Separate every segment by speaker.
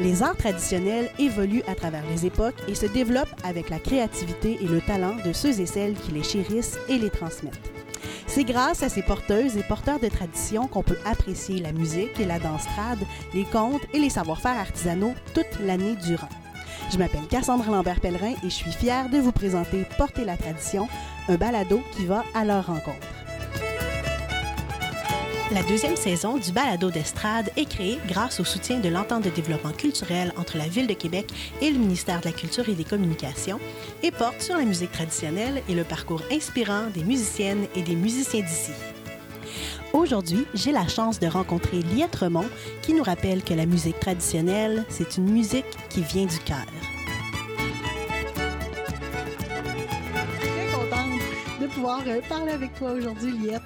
Speaker 1: Les arts traditionnels évoluent à travers les époques et se développent avec la créativité et le talent de ceux et celles qui les chérissent et les transmettent. C'est grâce à ces porteuses et porteurs de traditions qu'on peut apprécier la musique et la danse trad, les contes et les savoir-faire artisanaux toute l'année durant. Je m'appelle Cassandre Lambert-Pellerin et je suis fière de vous présenter Porter la tradition, un balado qui va à leur rencontre. La deuxième saison du balado d'estrade est créée grâce au soutien de l'entente de développement culturel entre la Ville de Québec et le ministère de la Culture et des Communications et porte sur la musique traditionnelle et le parcours inspirant des musiciennes et des musiciens d'ici. Aujourd'hui, j'ai la chance de rencontrer Liette Remont qui nous rappelle que la musique traditionnelle, c'est une musique qui vient du cœur. Pouvoir euh, parler avec toi aujourd'hui, Liette.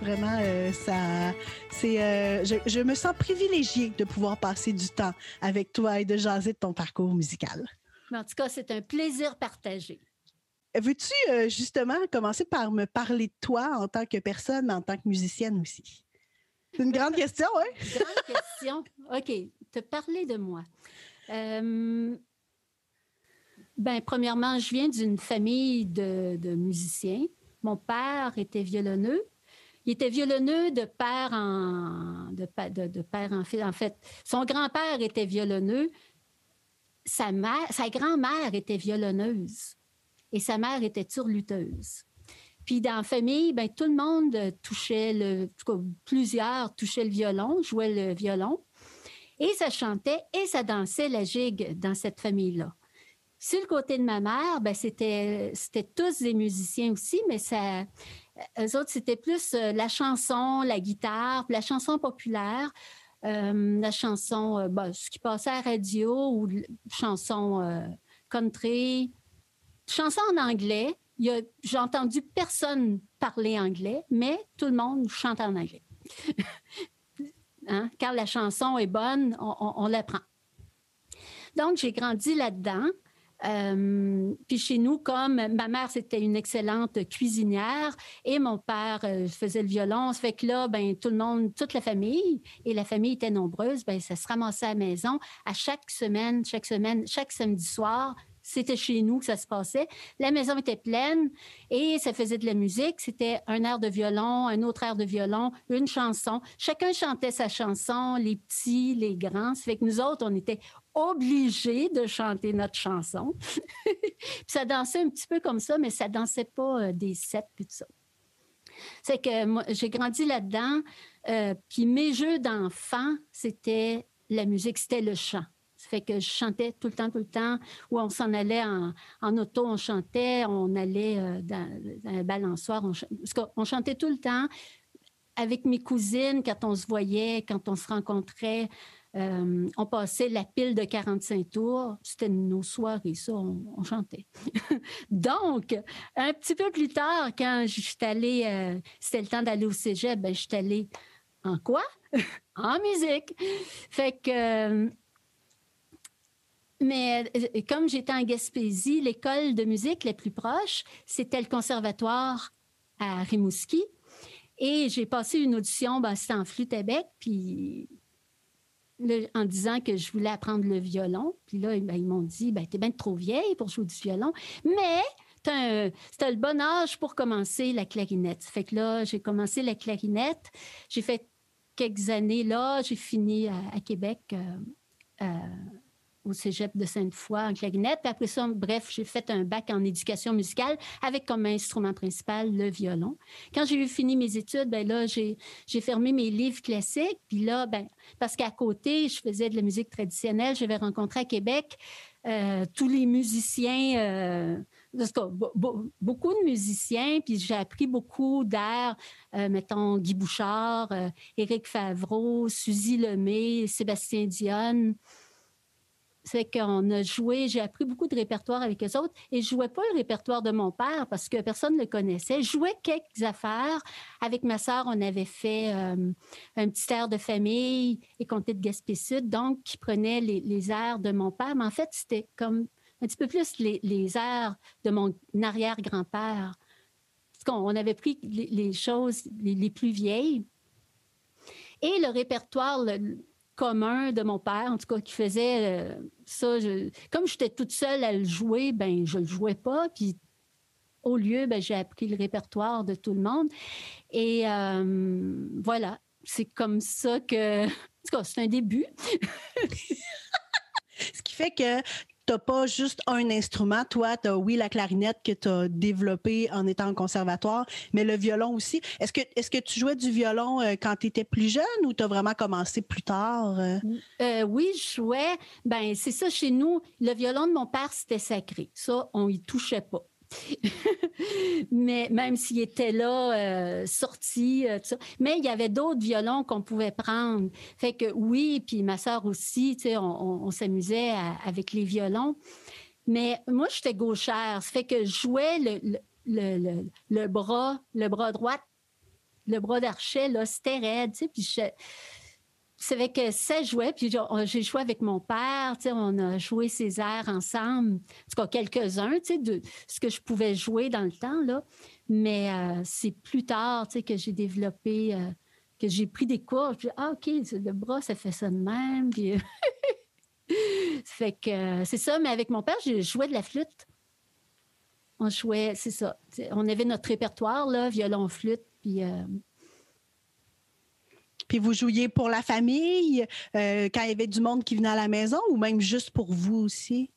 Speaker 1: Vraiment, euh, ça, c'est, euh, je, je me sens privilégiée de pouvoir passer du temps avec toi et de jaser de ton parcours musical.
Speaker 2: Mais en tout cas, c'est un plaisir partagé.
Speaker 1: Veux-tu justement commencer par me parler de toi en tant que personne, mais en tant que musicienne aussi? C'est une grande question, oui?
Speaker 2: Grande question. OK. Te parler de moi. Ben, premièrement, je viens d'une famille de, de musiciens. Mon père était violonneux. Il était violonneux de père en, de, père en fils. En fait, son grand-père était violonneux. Sa, mère, sa grand-mère était violonneuse et sa mère était turluteuse. Puis dans la famille, ben, tout le monde touchait le, plusieurs touchaient le violon, jouaient le violon. Et ça chantait et ça dansait la gigue dans cette famille-là. Sur le côté de ma mère, ben, c'était, tous des musiciens aussi, mais ça, eux autres, c'était plus euh, la chanson, la guitare, la chanson populaire, euh, la chanson, euh, ben, ce qui passait à radio ou chanson country, chanson en anglais. J'ai entendu personne parler anglais, mais tout le monde chante en anglais. Hein? Quand la chanson est bonne, on, on, on l'apprend. Donc, j'ai grandi là-dedans. Euh, puis chez nous, comme ma mère, c'était une excellente cuisinière et mon père euh, faisait le violon, ça fait que là, ben, tout le monde, toute la famille, et la famille était nombreuse, ben, ça se ramassait à la maison à chaque semaine, chaque semaine, chaque samedi soir. C'était chez nous que ça se passait. La maison était pleine et ça faisait de la musique. C'était un air de violon, un autre air de violon, une chanson. Chacun chantait sa chanson, les petits, les grands. Ça fait que nous autres, on était obligés de chanter notre chanson. Puis ça dansait un petit peu comme ça, mais ça dansait pas euh, des sept puis tout ça. C'est que moi, j'ai grandi là-dedans. euh, puis mes jeux d'enfant, c'était la musique, c'était le chant. Ça fait que je chantais tout le temps, tout le temps. Ou on s'en allait en, auto, on chantait. On allait euh, dans, dans un balançoire. On, ch- parce qu'on- on chantait tout le temps avec mes cousines quand on se voyait, quand on se rencontrait. Euh, on passait la pile de 45 tours. C'était nos soirées, ça, on, chantait. Donc, un petit peu plus tard, quand je suis allée, euh, c'était le temps d'aller au cégep, ben, je allée en quoi? en musique. Fait que. euh, mais comme j'étais en Gaspésie, l'école de musique la plus proche, c'était le conservatoire à Rimouski. Et j'ai passé une audition, ben, c'était en flûte à bec, puis en disant que je voulais apprendre le violon. Puis là, ben, ils m'ont dit, ben, t'es bien trop vieille pour jouer du violon, mais c'était le bon âge pour commencer la clarinette. Fait que là, j'ai commencé la clarinette. J'ai fait quelques années là. J'ai fini à, à Québec. euh, euh, au cégep de Sainte-Foy en clarinette. Puis après ça, bref, j'ai fait un bac en éducation musicale avec comme instrument principal le violon. Quand j'ai eu fini mes études, ben là, j'ai, fermé mes livres classiques. Puis là, ben, parce qu'à côté, je faisais de la musique traditionnelle. J'avais rencontré à Québec euh, tous les musiciens, euh, beaucoup de musiciens, puis j'ai appris beaucoup d'airs, euh, mettons Guy Bouchard, euh, Éric Favreau, Suzy Lemay, Sébastien Dionne c'est qu'on a joué, j'ai appris beaucoup de répertoire avec eux autres et je jouais pas le répertoire de mon père parce que personne ne le connaissait. Je jouais quelques affaires. Avec ma sœur, on avait fait euh, un petit air de famille et comté de Gaspé-Sud, donc qui prenait les, les airs de mon père. Mais en fait, c'était comme un petit peu plus les, les airs de mon arrière-grand-père. Parce qu'on on avait pris les, les choses les, les plus vieilles. Et le répertoire, commun de mon père, en tout cas, qui faisait euh, ça. comme j'étais toute seule à le jouer, ben je le jouais pas. Puis au lieu, ben, j'ai appris le répertoire de tout le monde. Et euh, voilà, c'est comme ça que. En tout cas, c'est un début.
Speaker 1: Ce qui fait que tu n'as pas juste un instrument. Toi, tu as, oui, la clarinette que tu as développée en étant au conservatoire, mais le violon aussi. Est-ce que, est que tu jouais du violon euh, quand tu étais plus jeune ou tu as vraiment commencé plus tard? Euh?
Speaker 2: Euh, oui, je jouais. Ben, c'est ça chez nous. Le violon de mon père, c'était sacré. Ça, on y touchait pas. mais même s'il était là, euh, sorti, euh, tout. Mais il y avait d'autres violons qu'on pouvait prendre. Fait que oui, puis ma sœur aussi, tu sais, on, s'amusait avec les violons. Mais moi, j'étais gauchère. Ça fait que je jouais le, le, le, bras, le bras droit, le bras d'archet, là, c'était raide, tu sais, puis je c'est que ça jouait, puis j'ai joué avec mon père, on a joué ces airs ensemble, en tout cas quelques-uns, de ce que je pouvais jouer dans le temps, là. Mais euh, c'est plus tard, que j'ai développé, euh, que j'ai pris des cours, puis ah, OK, le bras, ça fait ça de même, puis... que c'est ça, mais avec mon père, j'ai joué de la flûte. On jouait, c'est ça. On avait notre répertoire, là, violon, flûte, puis... Euh,
Speaker 1: puis vous jouiez pour la famille euh, quand il y avait du monde qui venait à la maison ou même juste pour vous aussi?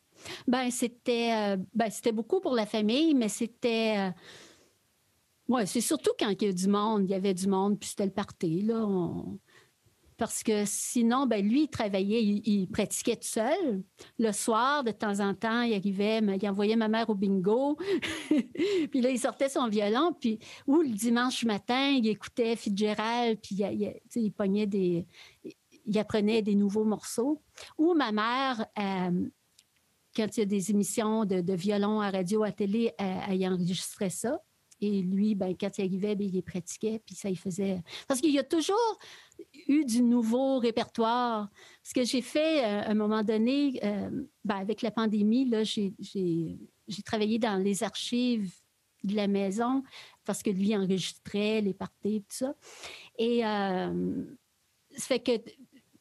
Speaker 2: Ben c'était euh, ben, beaucoup pour la famille, mais c'était euh, c'est surtout quand il y a du monde, il y avait du monde, puis c'était le party là. Parce que sinon, ben lui, il travaillait, il, pratiquait tout seul. Le soir, de temps en temps, il arrivait, il envoyait ma mère au bingo. puis là, il sortait son violon. Puis, ou le dimanche matin, il écoutait Fitzgerald, puis il, pognait des... Il apprenait des nouveaux morceaux. Ou ma mère... Euh, quand il y a des émissions de, violon à radio, à télé, elle, enregistrait ça. Et lui, ben, quand il arrivait, ben, il pratiquait, puis ça, il faisait. Parce qu'il y a toujours eu du nouveau répertoire. Ce que j'ai fait euh, à un moment donné, euh, ben, avec la pandémie, là, j'ai, travaillé dans les archives de la maison parce que lui enregistrait les parties, tout ça. Et euh, ça fait que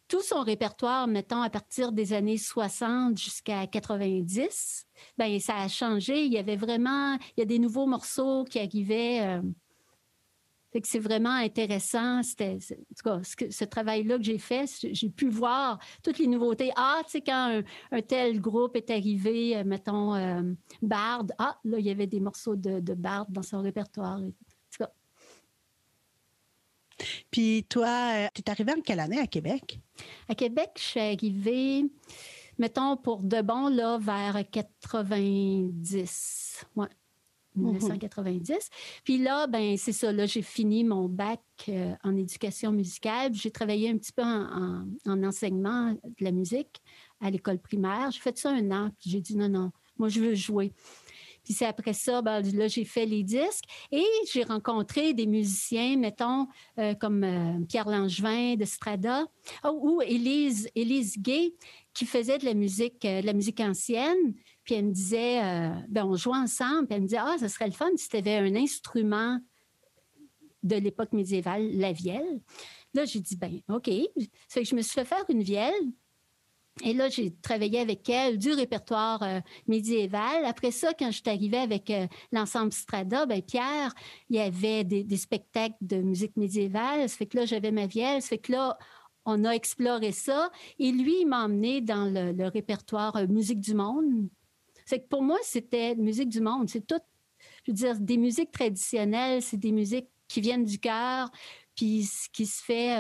Speaker 2: tout son répertoire, mettons, à partir des années 60 jusqu'à 90, ben ça a changé. Il y avait vraiment, il y a des nouveaux morceaux qui arrivaient. Euh, que c'est vraiment intéressant. C'était, en tout cas, ce, travail-là que j'ai fait, j'ai pu voir toutes les nouveautés. Ah, tu sais, quand un, tel groupe est arrivé, euh, mettons, euh, Bard, ah, là, il y avait des morceaux de, de Bard dans son répertoire.
Speaker 1: Puis toi, tu es arrivée en quelle année à Québec?
Speaker 2: À Québec, je suis arrivée, mettons, pour de bon, là, vers 90. Ouais. 1990. Mhm. Puis là, ben c'est ça, là, j'ai fini mon bac euh, en éducation musicale. J'ai travaillé un petit peu en, en, enseignement de la musique à l'école primaire. J'ai fait ça un an, puis j'ai dit non, non, moi, je veux jouer. Puis c'est après ça, ben, là, j'ai fait les disques et j'ai rencontré des musiciens, mettons, euh, comme euh, Pierre Langevin de Strada oh, ou Élise, Élise Gay, qui faisait de la musique, euh, la musique ancienne. Puis elle me disait, ben, on jouait ensemble. Puis elle me disait, ah, ça serait le fun si tu avais un instrument de l'époque médiévale, la vielle. Là, j'ai dit, ben, OK. C'est que je me suis fait faire une vielle. Et là, j'ai travaillé avec elle du répertoire euh, médiéval. Après ça, quand je suis arrivée avec euh, l'ensemble Strada, ben Pierre, il y avait des, spectacles de musique médiévale. Ça fait que là, j'avais ma vielle. Ça fait que là, on a exploré ça. Et lui, il m'a emmené dans le, répertoire euh, musique du monde. C'est que pour moi, c'était musique du monde. C'est tout, je veux dire, des musiques traditionnelles, c'est des musiques qui viennent du cœur. Puis ce qui se fait,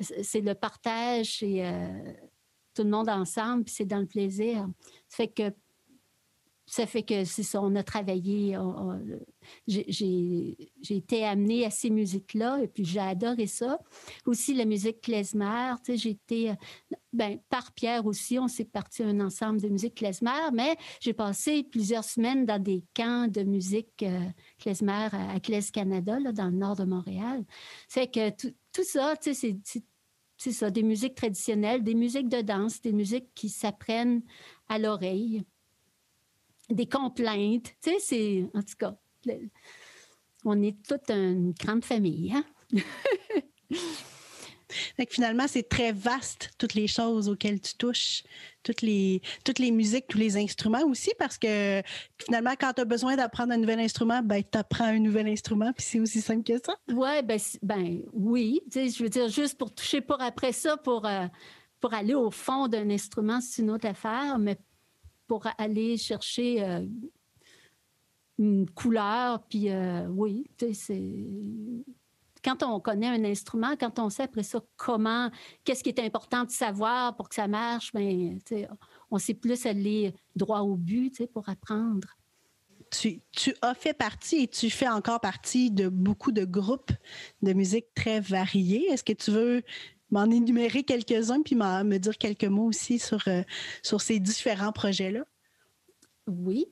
Speaker 2: c'est le partage et tout le monde ensemble, puis c'est dans le plaisir. Ça fait que ça fait que c'est ça, on a travaillé, j'ai été amenée à ces musiques-là et puis j'ai adoré ça. Aussi la musique klezmer, tu sais, j'ai été, ben, par Pierre aussi, on s'est parti un ensemble de musique klezmer, mais j'ai passé plusieurs semaines dans des camps de musique euh, klezmer à, Klez Canada, là, dans le nord de Montréal. C'est que tout, tout ça, tu sais, c'est c'est ça, des musiques traditionnelles, des musiques de danse, des musiques qui s'apprennent à l'oreille, des complaintes. Tu sais, c'est, en tout cas, on est toute une grande famille. Hein?
Speaker 1: finalement, c'est très vaste, toutes les choses auxquelles tu touches, toutes les, toutes les musiques, tous les instruments aussi, parce que finalement, quand tu as besoin d'apprendre un nouvel instrument, ben, tu apprends un nouvel instrument, puis c'est aussi simple que ça.
Speaker 2: Ouais, ben, ben oui. Je veux dire, juste pour toucher pour après ça, pour, euh, pour aller au fond d'un instrument, c'est une autre affaire, mais pour aller chercher euh, une couleur, puis euh, oui, c'est quand on connaît un instrument, quand on sait après ça comment, qu'est-ce qui est important de savoir pour que ça marche, ben, on sait plus aller droit au but pour apprendre.
Speaker 1: Tu, tu, as fait partie et tu fais encore partie de beaucoup de groupes de musique très variés. Est-ce que tu veux m'en énumérer quelques-uns puis me dire quelques mots aussi sur, euh, sur ces différents projets-là?
Speaker 2: Oui.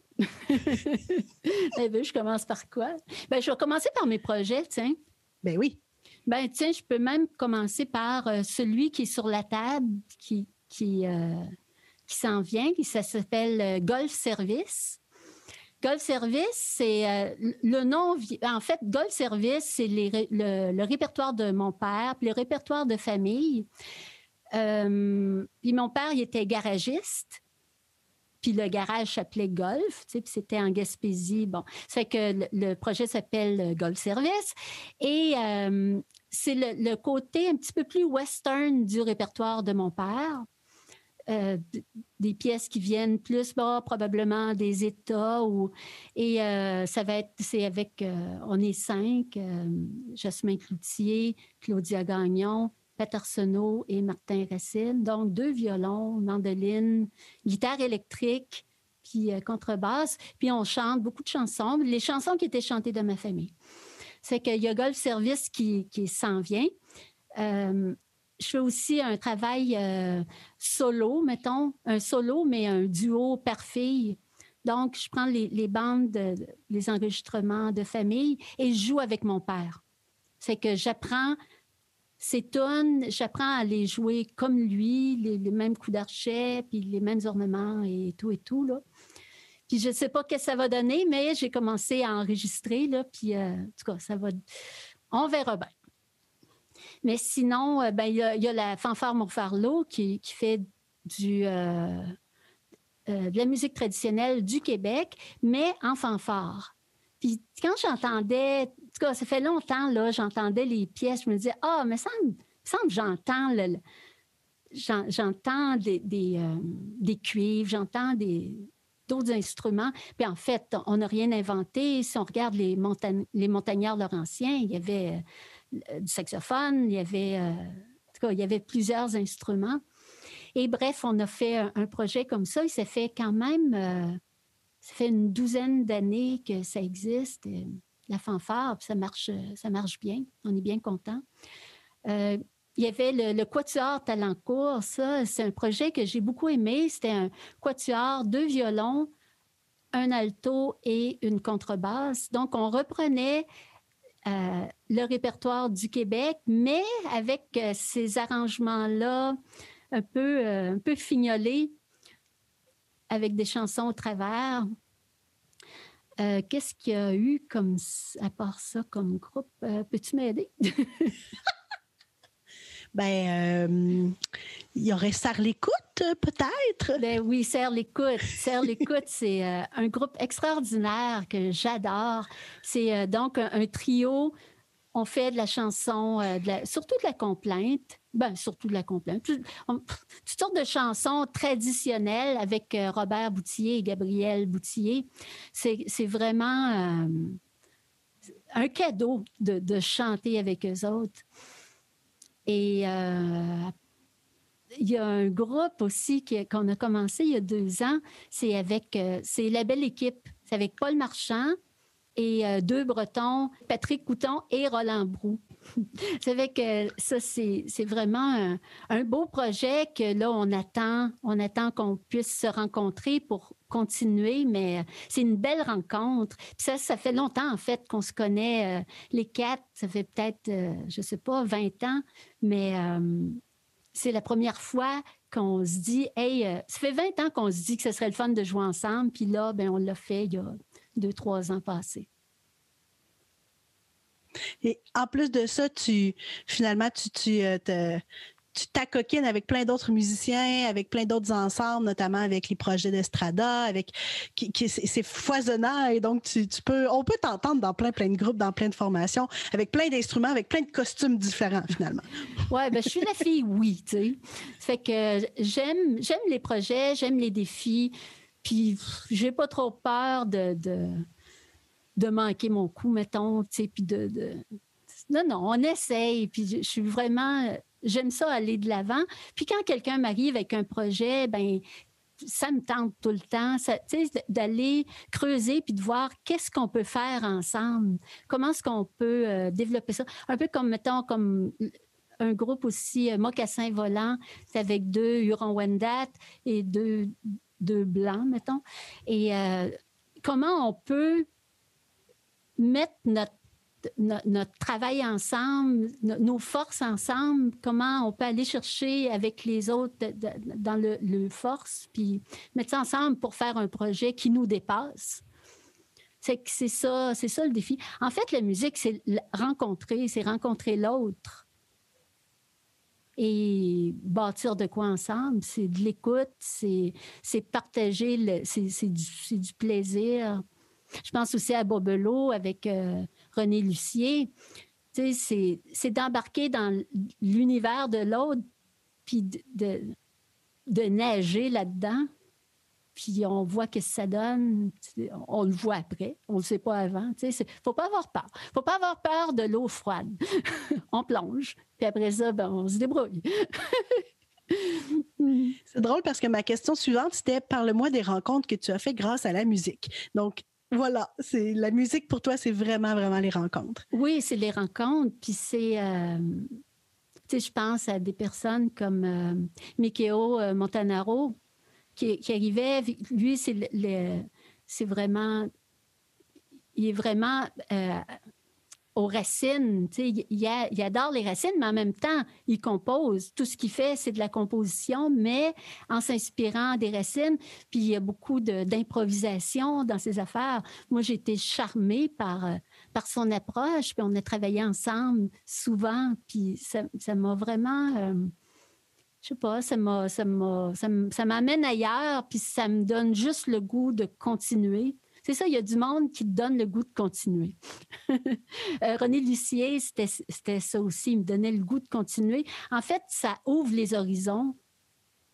Speaker 2: Eh ben, je commence par quoi? Ben, je vais commencer par mes projets, tiens.
Speaker 1: Ben oui.
Speaker 2: Ben tiens, je peux même commencer par euh, celui qui est sur la table, qui, qui, euh, qui s'en vient, qui s'appelle euh, Golf Service. Golf Service, c'est le nom. En fait, Golf Service, c'est le, répertoire de mon père, puis le répertoire de famille. puis mon père, il était garagiste. Puis le garage s'appelait Golf, tu sais, puis c'était en Gaspésie. Bon, c'est que le, projet s'appelle euh, Golf Service. Et euh, c'est le, côté un petit peu plus western du répertoire de mon père. Euh, des pièces qui viennent plus bas, probablement des États. Ou, et ça va être, c'est avec, on est cinq, Jasmin Cloutier, Claudia Gagnon, Petersono et Martin Racine. Donc, deux violons, mandoline, guitare électrique, puis euh, contrebasse. Puis on chante beaucoup de chansons, les chansons qui étaient chantées de ma famille. C'est qu'il y a Golf Service qui, qui s'en vient. Euh, je fais aussi un travail euh, solo, mettons, un solo, mais un duo père-fille. Donc, je prends les, les bandes, les enregistrements de famille et je joue avec mon père. C'est que j'apprends ces tonnes, j'apprends à les jouer comme lui, les, mêmes coups d'archet, puis les mêmes ornements et tout et tout. Là. Puis je ne sais pas ce que ça va donner, mais j'ai commencé à enregistrer, là, puis euh, en tout cas, ça va... On verra bien. Mais sinon, euh, ben, il y, a la fanfare Montfarlot qui, qui fait du, euh, de la musique traditionnelle du Québec, mais en fanfare. Puis quand j'entendais, en tout cas, ça fait longtemps, là, j'entendais les pièces, je me disais, ah, mais ça me semble j'entends le, j'entends des, des, euh, des, cuivres, j'entends des, d'autres instruments. Puis en fait, on n'a rien inventé. Si on regarde les, les montagnards laurentiens, il y avait euh, du saxophone, il y avait, euh, il y avait plusieurs instruments. Et bref, on a fait un, projet comme ça. Il s'est fait quand même ça fait une douzaine d'années que ça existe, euh, la fanfare, puis ça marche, ça marche bien. On est bien content. Euh, il y avait le, le Quatuor Talencourt, ça, c'est un projet que j'ai beaucoup aimé. C'était un quatuor, deux violons, un alto et une contrebasse. Donc, on reprenait euh, le répertoire du Québec, mais avec ces arrangements-là un peu, un peu fignolés avec des chansons au travers. Euh, qu'est-ce qu'il y a eu comme, à part ça comme groupe? Euh, peux-tu m'aider?
Speaker 1: ben, euh, il y aurait Serre l'écoute, peut-être?
Speaker 2: Ben oui, Serre l'écoute. Serre l'écoute, c'est un groupe extraordinaire que j'adore. C'est donc un, trio. On fait de la chanson, surtout de la complainte. Ben, surtout de la complainte. Toutes sortes de chansons traditionnelles avec euh, Robert Boutier et Gabriel Boutier. C'est vraiment euh, un cadeau de, chanter avec eux autres. Et euh, il y a un groupe aussi qu'on a commencé il y a deux ans. C'est avec, c'est La Belle Équipe. C'est avec Paul Marchand et deux Bretons, Patrick Couton et Roland Brou. C'est vrai que ça, c'est vraiment un, beau projet que là, on attend, on attend qu'on puisse se rencontrer pour continuer, mais c'est une belle rencontre. ça, ça fait longtemps, en fait, qu'on se connaît. Euh, les quatre, ça fait peut-être, euh, je sais pas, 20 ans, mais euh, c'est la première fois qu'on se dit, hey, ça fait 20 ans qu'on se dit que ce serait le fun de jouer ensemble, puis là, ben, on l'a fait il y a deux, trois ans passés.
Speaker 1: Et en plus de ça, tu finalement, tu, tu euh, tu t'acoquines avec plein d'autres musiciens, avec plein d'autres ensembles, notamment avec les projets d'Estrada, avec qui, c'est foisonnant et donc tu, peux, on peut t'entendre dans plein plein de groupes, dans plein de formations, avec plein d'instruments, avec plein de costumes différents finalement.
Speaker 2: Ouais, ben je suis la fille oui, tu sais. Fait que j'aime j'aime les projets, j'aime les défis, puis j'ai pas trop peur de, de manquer mon coup, mettons, tu sais, puis de, de non, non, on essaye. Puis je suis vraiment j'aime ça aller de l'avant. Puis quand quelqu'un m'arrive avec un projet, ben ça me tente tout le temps, d'aller creuser puis de voir qu'est-ce qu'on peut faire ensemble, comment est-ce qu'on peut euh, développer ça. Un peu comme, mettons, comme un groupe aussi, euh, Mocassin Volant, c'est avec deux Huron-Wendat et deux, deux Blancs, mettons. Et euh, comment on peut mettre notre notre travail ensemble, nos forces ensemble, comment on peut aller chercher avec les autres dans le, force, puis mettre ça ensemble pour faire un projet qui nous dépasse? C'est ça, c'est ça le défi. En fait, la musique, c'est rencontrer, c'est rencontrer l'autre et bâtir de quoi ensemble. C'est de l'écoute, c'est partager, c'est du, du, plaisir. Je pense aussi à Bobelo avec euh, René Lucier. C'est d'embarquer dans l'univers de l'autre, puis de, de, nager là-dedans. Puis on voit que ça donne. On le voit après, on ne le sait pas avant. Il ne faut pas avoir peur. Il ne faut pas avoir peur de l'eau froide. on plonge, puis après ça, ben, on se débrouille.
Speaker 1: C'est drôle parce que ma question suivante, c'était parle-moi des rencontres que tu as faites grâce à la musique. Donc, voilà, c'est la musique pour toi, c'est vraiment, vraiment les rencontres.
Speaker 2: Oui, c'est les rencontres. Puis c'est, euh, tu sais, je pense à des personnes comme euh, Mikeo euh, Montanaro qui, arrivait. Lui, c'est c'est vraiment, il est vraiment aux racines. Il, il, adore les racines, mais en même temps, il compose. Tout ce qu'il fait, c'est de la composition, mais en s'inspirant des racines. Puis il y a beaucoup d'improvisation dans ses affaires. Moi, j'ai été charmée par, euh, par son approche, puis on a travaillé ensemble souvent, puis ça m'a vraiment... Euh, je sais pas, ça m'a, m'amène ailleurs, puis ça me donne juste le goût de continuer. C'est ça, il y a du monde qui donne le goût de continuer. Euh, René Lucier, c'était ça aussi, il me donnait le goût de continuer. En fait, ça ouvre les horizons.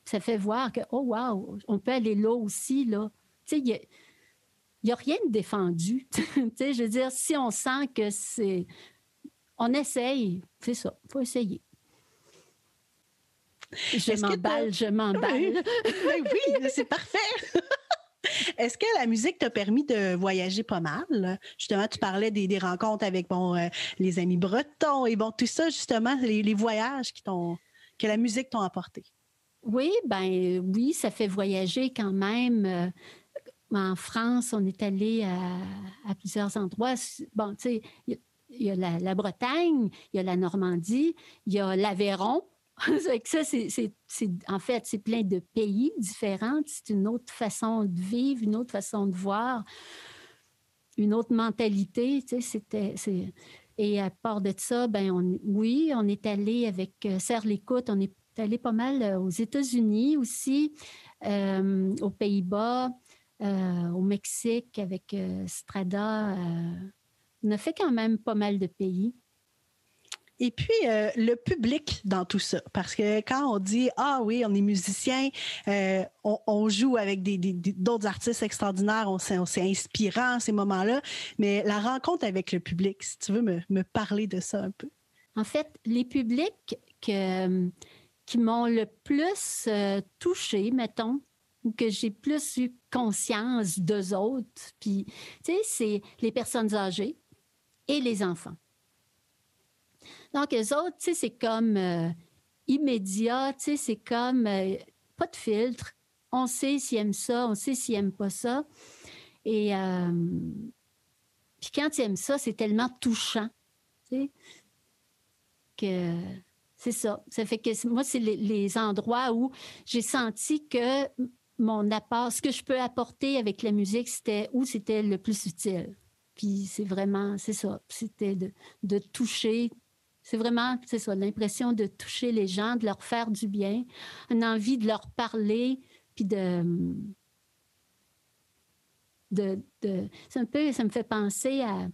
Speaker 2: Ça fait voir que, oh wow, on peut aller là aussi, là. Tu sais, il n'y a, rien de défendu. tu je veux dire, si on sent que c'est... On essaye, c'est ça, il faut essayer. Je m'emballe, je m'emballe.
Speaker 1: Ben oui, c'est parfait. Est-ce que la musique t'a permis de voyager pas mal? Justement, tu parlais des, rencontres avec bon, euh, les amis bretons et bon, tout ça, justement, les, voyages qui que la musique t'ont apporté.
Speaker 2: Oui, ben oui, ça fait voyager quand même. Euh, en France, on est allé à, plusieurs endroits. Bon, tu sais, il y, a la, la Bretagne, il y a la Normandie, il y a l'Aveyron ça, c'est, en fait, c'est plein de pays différents. C'est une autre façon de vivre, une autre façon de voir, une autre mentalité. c'était, Et à part de ça, ben oui, on est allé avec euh, Serre l'écoute, on est allé pas mal euh, aux États-Unis aussi, euh, aux Pays-Bas, au Mexique avec Strada. on a fait quand même pas mal de pays.
Speaker 1: Et puis, euh, le public dans tout ça. Parce que quand on dit, ah oui, on est musicien, euh, on, joue avec d'autres artistes extraordinaires, on c'est inspirant ces moments-là, mais la rencontre avec le public, si tu veux me, parler de ça un peu.
Speaker 2: En fait, les publics qui m'ont le plus euh, touché, mettons, ou que j'ai plus eu conscience d'eux autres, puis, c'est les personnes âgées et les enfants. Donc, les autres, tu sais, c'est comme euh, immédiat, tu sais, c'est comme euh, pas de filtre. On sait s'ils aiment ça, on sait s'ils n'aiment pas ça. Et euh, puis quand ils aiment ça, c'est tellement touchant, tu sais, que c'est ça. Ça fait que moi, c'est les, endroits où j'ai senti que mon apport, ce que je peux apporter avec la musique, c'était où c'était le plus utile. Puis c'est vraiment, c'est ça, c'était de, de toucher c'est vraiment, c'est ça, l'impression de toucher les gens, de leur faire du bien, une envie de leur parler, puis de, de, c'est un peu, ça me fait penser à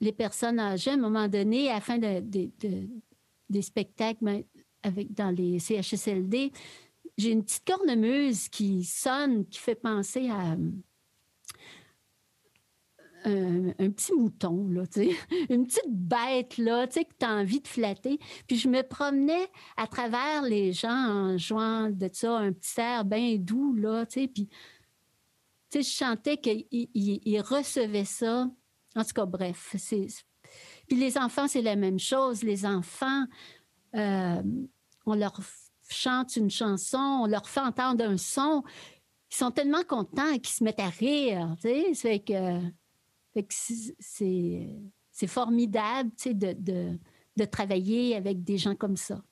Speaker 2: les personnes âgées, à un moment donné, à la fin de, des spectacles ben, avec, dans les CHSLD, j'ai une petite cornemuse qui sonne, qui fait penser à un, petit mouton, là, une petite bête là, que tu as envie de flatter. Puis je me promenais à travers les gens en jouant de ça, un petit air bien doux, là, puis je chantais qu'ils recevaient ça. En tout cas, bref. Puis les enfants, c'est la même chose. Les enfants, euh, on leur chante une chanson, on leur fait entendre un son. Ils sont tellement contents qu'ils se mettent à rire. Tu sais, que c'est formidable de, de, travailler avec des gens comme ça.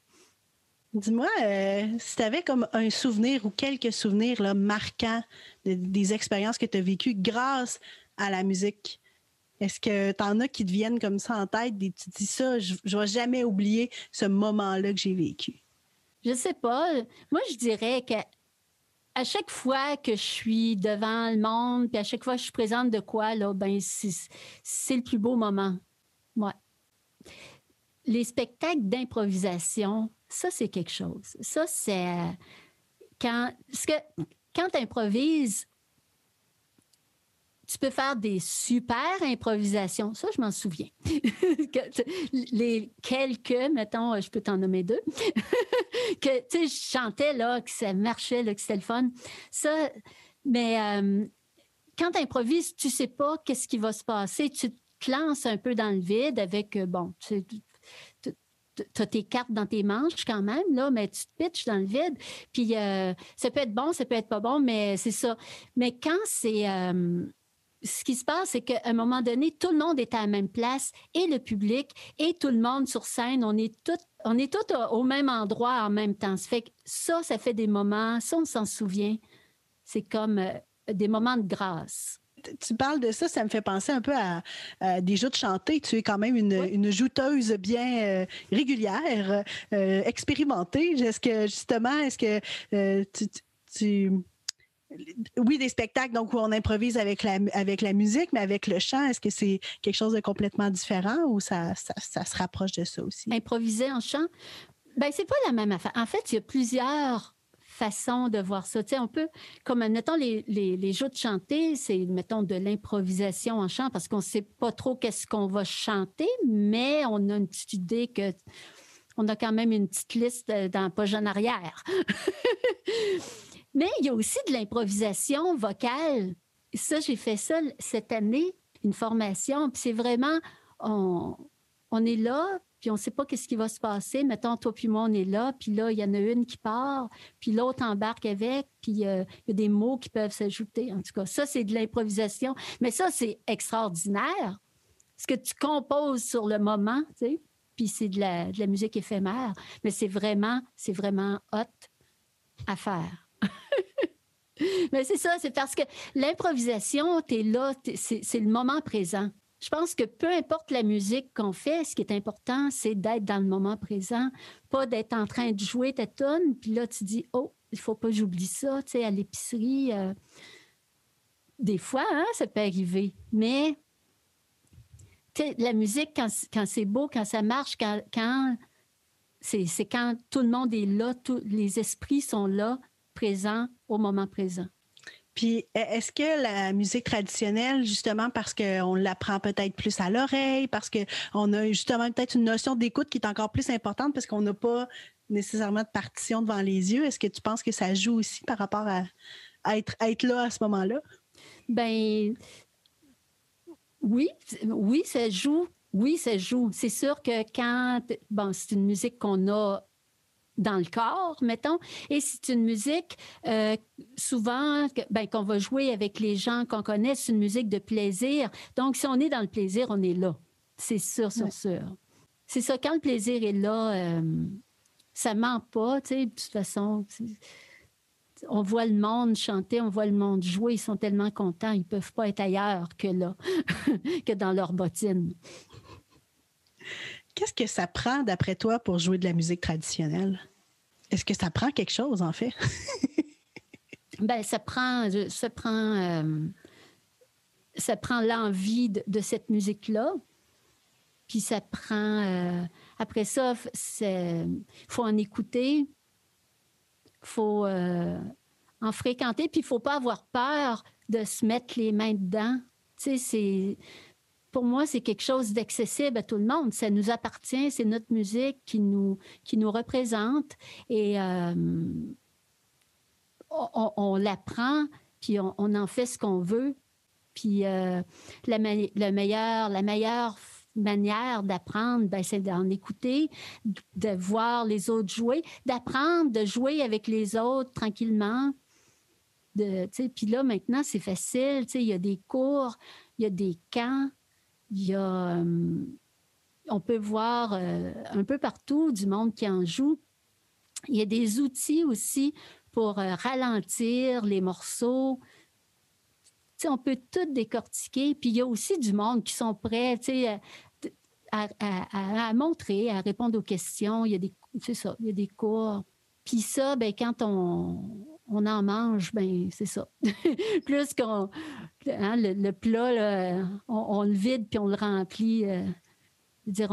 Speaker 1: Dis-moi, euh, si tu avais comme un souvenir ou quelques souvenirs là, marquants des expériences que tu as vécues grâce à la musique, est-ce que tu en as qui te viennent comme ça en tête et tu dis ça, je ne vais jamais oublier ce moment-là que j'ai vécu?
Speaker 2: Je sais pas. Moi, je dirais que à chaque fois que je suis devant le monde, puis à chaque fois que je présente de quoi, là, ben, c'est le plus beau moment. Ouais. Les spectacles d'improvisation, ça, c'est quelque chose. Ça, c'est quand, que, quand improvises, tu peux faire des super improvisations. Ça, je m'en souviens. Les quelques, mettons, je peux t'en nommer deux, que, tu sais, je chantais, là, que ça marchait, là, que c'était le fun. Ça, mais euh, quand tu improvises, tu sais pas qu'est-ce qui va se passer. Tu te lances un peu dans le vide avec, euh, bon, tu as tes cartes dans tes manches quand même, là, mais tu te pitches dans le vide. Puis euh, ça peut être bon, ça peut être pas bon, mais c'est ça. Mais quand c'est ce qui se passe, c'est qu'à un moment donné, tout le monde est à la même place, et le public, et tout le monde sur scène. On est tous on est tout au même endroit en même temps. Ça fait que ça, ça fait des moments, ça, on s'en souvient. C'est comme euh, des moments de grâce
Speaker 1: tu parles de ça, ça me fait penser un peu à, des jeux de chanter. Tu es quand même une, une jouteuse bien euh, régulière, euh, expérimentée. Est-ce que justement, est-ce que tu oui, des spectacles donc où on improvise avec la, la musique, mais avec le chant, est-ce que c'est quelque chose de complètement différent ou ça, se rapproche de ça aussi?
Speaker 2: Improviser en chant? Ben, c'est pas la même affaire. En fait, il y a plusieurs façons de voir ça. Tu on peut, comme, mettons, les, les, jeux de chanter, c'est, mettons, de l'improvisation en chant parce qu'on sait pas trop qu'est-ce qu'on va chanter, mais on a une petite idée que on a quand même une petite liste euh, dans pas en arrière. Mais il y a aussi de l'improvisation vocale. Ça, j'ai fait ça cette année, une formation. Puis c'est vraiment, on, est là, puis on ne sait pas qu'est-ce qui va se passer. Mettons, toi puis moi, on est là, puis là, il y en a une qui part, puis l'autre embarque avec, puis euh, il y a des mots qui peuvent s'ajouter. En tout cas, ça, c'est de l'improvisation. Mais ça, c'est extraordinaire. Ce que tu composes sur le moment, tu sais, puis c'est de la, de la musique éphémère. Mais c'est vraiment, c'est vraiment hot à faire. Mais c'est ça, c'est parce que l'improvisation, tu es là, c'est le moment présent. Je pense que peu importe la musique qu'on fait, ce qui est important, c'est d'être dans le moment présent, pas d'être en train de jouer ta tonne, puis là, tu dis, oh, il faut pas que j'oublie ça, tu sais, à l'épicerie. Euh, des fois, hein, ça peut arriver, mais la musique, quand, quand c'est beau, quand ça marche, quand, quand c'est quand tout le monde est là, tous les esprits sont là, présent au moment présent.
Speaker 1: Puis, e, est-ce que la musique traditionnelle, justement, parce qu'on l'apprend peut-être plus à l'oreille, parce qu'on a justement peut-être une notion d'écoute qui est encore plus importante parce qu'on n'a pas nécessairement de partition devant les yeux, est-ce que tu penses que ça joue aussi par rapport à, être, être là à ce moment-là?
Speaker 2: Ben oui, oui, ça joue. Oui, ça joue. C'est sûr que quand, bon, c'est une musique qu'on a dans le corps, mettons. Et c'est une musique euh, souvent ben, qu'on va jouer avec les gens qu'on connaît, c'est une musique de plaisir. Donc, si on est dans le plaisir, on est là. C'est sûr, sûr, sûr. C'est ça, quand le plaisir est là, euh, ça ment pas, tu sais, de toute façon. on voit le monde chanter, on voit le monde jouer, ils sont tellement contents, ils peuvent pas être ailleurs que là, que dans leur bottine.
Speaker 1: Qu'est-ce que ça prend, d'après toi, pour jouer de la musique traditionnelle? Est-ce que ça prend quelque chose, en fait?
Speaker 2: ben, ça prend, ça euh, l'envie de, cette musique-là. Puis ça prend, euh, après ça, il faut en écouter, il faut euh, en fréquenter, puis il ne faut pas avoir peur de se mettre les mains dedans. Tu sais, pour moi, c'est quelque chose d'accessible à tout le monde. Ça nous appartient, c'est notre musique qui nous, qui nous représente et euh, on, l'apprend, puis on, en fait ce qu'on veut. Puis euh, la, la meilleure manière d'apprendre, ben, c'est d'en écouter, de voir les autres jouer, d'apprendre de jouer avec les autres tranquillement. Puis là, maintenant, c'est facile. Il y a des cours, il y a des camps. Il y a, euh, on peut voir euh, un peu partout du monde qui en joue. Il y a des outils aussi pour euh, ralentir les morceaux. on peut tout décortiquer. Puis il y a aussi du monde qui sont prêts à, montrer, à répondre aux questions. Il y a des, ça, il y a des cours. Puis ça, ben, quand on, on en mange, ben c'est ça. Plus qu'on hein, le, plat, on, le vide puis on le remplit. Euh, dire,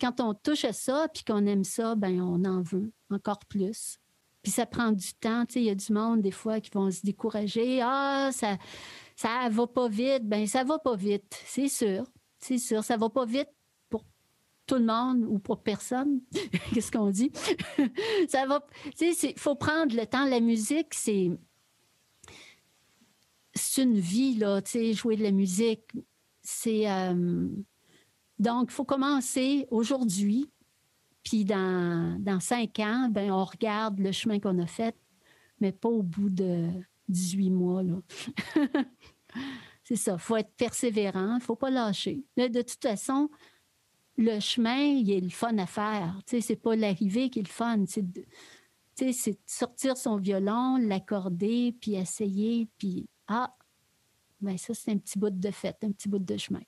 Speaker 2: quand on touche à ça puis qu'on aime ça, ben on en veut encore plus. Puis ça prend du temps. Il y a du monde, des fois, qui vont se décourager. Ah, ça ça va pas vite. Ben ça va pas vite, c'est sûr. C'est sûr, ça va pas vite tout le monde ou pour personne. Qu'est-ce qu'on dit? ça va. Tu sais, il faut prendre le temps. La musique, c'est. C'est une vie, là, tu sais, jouer de la musique. C'est. Euh, donc, il faut commencer aujourd'hui. Puis dans, dans cinq ans, ben, on regarde le chemin qu'on a fait, mais pas au bout de 18 mois. Là. c'est ça. Il faut être persévérant. Il ne faut pas lâcher. de toute façon, le chemin, il est le fun à faire. Tu sais, c'est pas l'arrivée qui est le fun. C'est de, tu sais, c'est sortir son violon, l'accorder, puis essayer, puis ah, ben ça, c'est un petit bout de fête, un petit bout de chemin.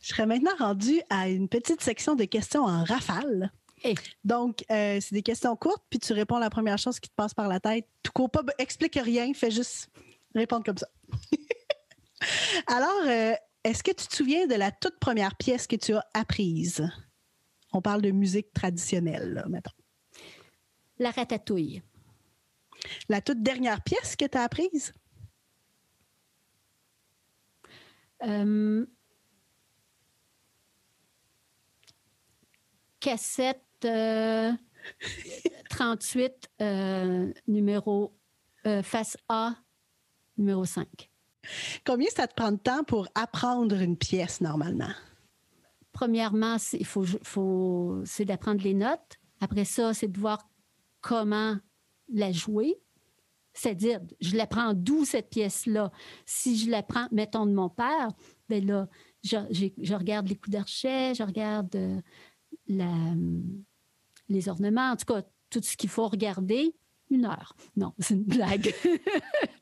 Speaker 1: Je serais maintenant rendue à une petite section de questions en rafale.
Speaker 2: Eh.
Speaker 1: Donc, euh, c'est des questions courtes, puis tu réponds à la première chose qui te passe par la tête. Tout court, pas, explique rien, fais juste répondre comme ça. Alors, euh, est-ce que tu te souviens de la toute première pièce que tu as apprise? On parle de musique traditionnelle, là, mettons.
Speaker 2: La ratatouille.
Speaker 1: La toute dernière pièce que tu as apprise?
Speaker 2: Euh, cassette 38, euh, euh, numéro face A, numéro 5.
Speaker 1: Combien ça te prend de temps pour apprendre une pièce normalement?
Speaker 2: Premièrement, il faut, c'est d'apprendre les notes. Après ça, c'est de voir comment la jouer. C'est-à-dire, je l'apprends d'où cette pièce-là? Si je l'apprends, mettons, de mon père, ben là, je, regarde les coups d'archet, je regarde euh, la, les ornements, en tout cas, tout ce qu'il faut regarder. Une heure. Non, c'est une blague.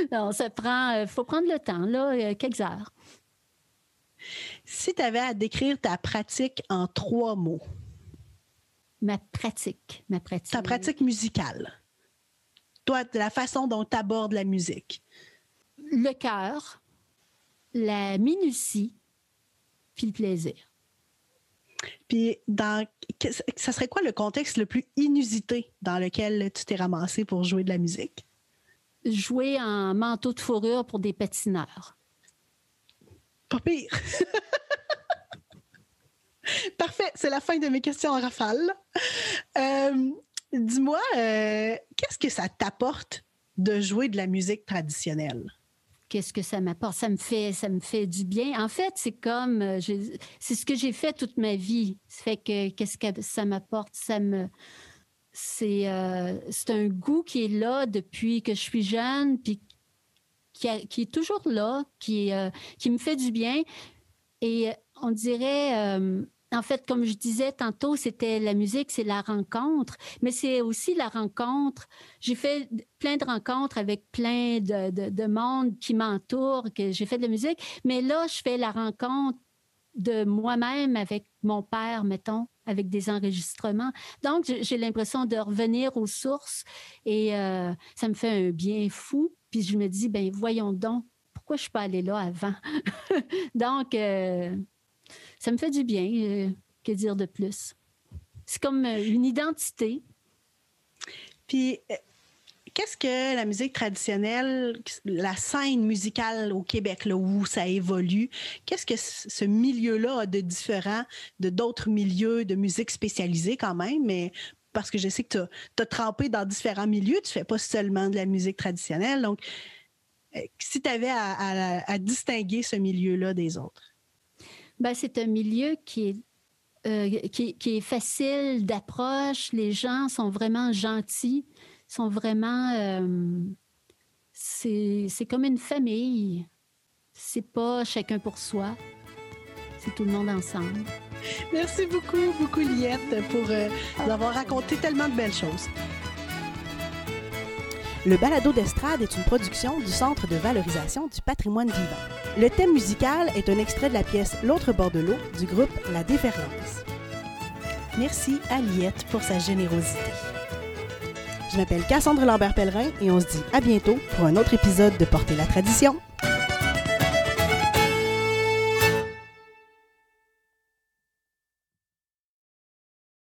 Speaker 2: non, ça prend. Il euh, faut prendre le temps, là, quelques heures.
Speaker 1: Si tu avais à décrire ta pratique en trois mots.
Speaker 2: Ma pratique. Ma pratique.
Speaker 1: Ta pratique musicale. Toi, la façon dont tu abordes la musique.
Speaker 2: Le cœur, la minutie, puis le plaisir.
Speaker 1: Puis, dans, ça serait quoi le contexte le plus inusité dans lequel tu t'es ramassé pour jouer de la musique?
Speaker 2: Jouer en manteau de fourrure pour des patineurs.
Speaker 1: Pas pire. Parfait, c'est la fin de mes questions en rafale. Euh, dis-moi, euh, qu'est-ce que ça t'apporte de jouer de la musique traditionnelle?
Speaker 2: Qu'est-ce que ça m'apporte? Ça me fait, ça me fait du bien. En fait, c'est comme, euh, c'est ce que j'ai fait toute ma vie. Ça fait que qu'est-ce que ça m'apporte? Ça me, euh, c'est un goût qui est là depuis que je suis jeune, puis qui, est toujours là, qui, euh, qui me fait du bien. Et on dirait, euh, en fait, comme je disais tantôt, c'était la musique, c'est la rencontre, mais c'est aussi la rencontre. J'ai fait plein de rencontres avec plein de, de, de monde qui m'entoure, que j'ai fait de la musique, mais là, je fais la rencontre de moi-même avec mon père, mettons, avec des enregistrements. Donc, j'ai l'impression de revenir aux sources et euh, ça me fait un bien fou. Puis je me dis, ben voyons donc, pourquoi je suis pas allée là avant? donc, euh, ça me fait du bien. Euh, que dire de plus? C'est comme une identité.
Speaker 1: Puis, qu'est-ce que la musique traditionnelle, la scène musicale au Québec, là, où ça évolue, qu'est-ce que ce milieu-là a de différent de d'autres milieux de musique spécialisée quand même, mais parce que je sais que tu as, trempé dans différents milieux, tu fais pas seulement de la musique traditionnelle. Donc, euh, si tu avais à, distinguer ce milieu-là des autres.
Speaker 2: Ben, c'est un milieu qui est euh, qui, qui, est facile d'approche. Les gens sont vraiment gentils sont vraiment. Euh, c'est comme une famille. C'est pas chacun pour soi. C'est tout le monde ensemble.
Speaker 1: Merci beaucoup, beaucoup, Liette, pour euh, nous avoir raconté tellement de belles choses. Le balado d'estrade est une production du Centre de valorisation du patrimoine vivant. Le thème musical est un extrait de la pièce L'autre bord de l'eau du groupe La Déferlance. Merci à Liette pour sa générosité. Je m'appelle Cassandre Lambert-Pellerin et on se dit à bientôt pour un autre épisode de Porter la tradition.